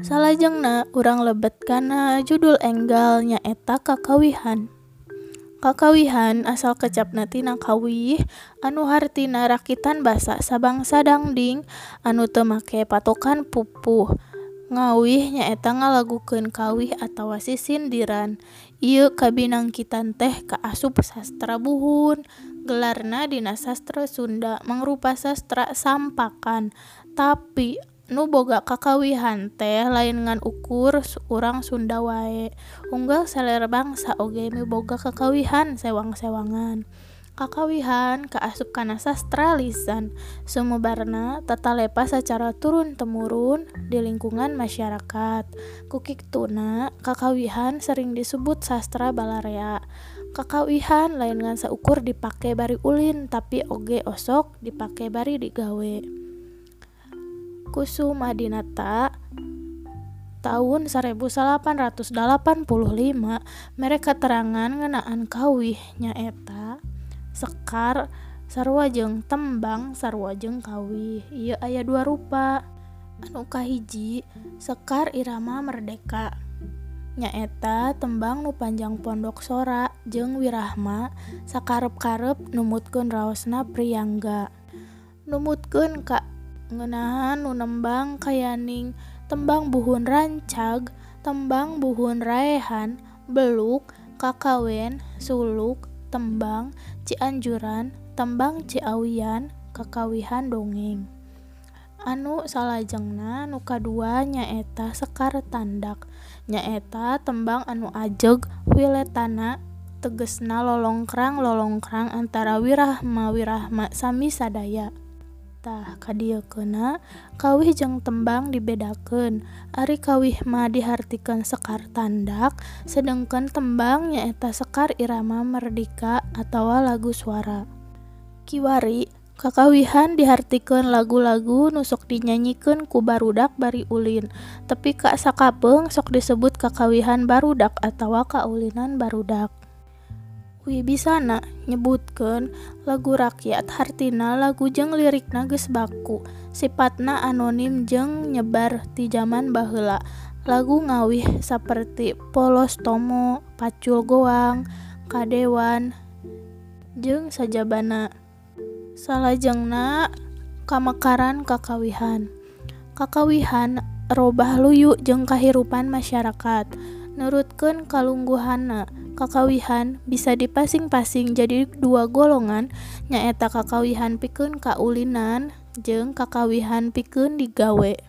Salajengna urang lebet kana judul enggal nyaeta kakawihan. Kakawihan asal kecapnatina kawih anu hartina rakitan basa sabangsa dangding anu temake patokan pupuh. Ngawih nyaeta ngalagukeun kawih atawa sisindiran. Ieu kabinangkitan teh kaasup sastra buhun. Gelarna dina sastra Sunda mangrupa sastra sampakan. Tapi nu boga kakawihan teh lain ngan ukur urang sunda wae, unggal salerna bangsa oge miboga kakawihan sewang-sewangan. Kakawihan kaasup kana sastra lisan, sumebarna tatalepa sacara turun-temurun di lingkungan masyarakat. Kukituna kakawihan sering disebut sastra balarea. Kakawihan lain ngan saukur dipake bari ulin tapi oge osok dipake bari digawe. Kusumadinata tahun 1885 merek keterangan ngenaan kawih nyaeta sekar sarwajeng tembang sarwajeng kawih. Ia ayah dua rupa. Anuka hiji sekar irama merdeka nyaeta tembang nu panjang pondok sora jeng wirahma sakarep-karep numutkeun raosna priyangga. Numutkeun ka ngenahan nu nembang kayaning tembang buhun rancag tembang buhun raehan beluk kakawen suluk tembang cianjuran tembang ciawian kakawihan dongeng. Anu salajengna nuka dua nyaeta sekar tandak. Nyaeta tembang anu ajeg wiletana tegesna lolongkrang lolongkrang antara wirahma wirahma sami sadaya. tah kadiekena kawih jeung tembang dibedakan Ari kawih mah dihartikan sekar tandak sedangkan tembang nyaeta sekar irama merdeka atawa lagu suara. Kiwari kakawihan dihartikan lagu-lagu nusok dinyanyikan ku barudak bari ulin tapi kak sakapeng sok disebut kakawihan barudak atawa kaulinan barudak. Wibisana nyebutkeun lagu rakyat hartina lagu jeung lirikna geus baku, sipatna anonim jeung nyebar ti jaman baheula. Lagu ngawih saperti Polostomo, Pacul Goang, Kadewan, jeung sajabana. Salajengna kamekaran kakawihan. Kakawihan robah luyu jeung kahirupan masyarakat. Nurutkeun kalungguhanna. Kakawihan bisa dipasing-pasing jadi dua golongan nyaeta kakawihan pikeun kaulinan jeung kakawihan pikeun digawe.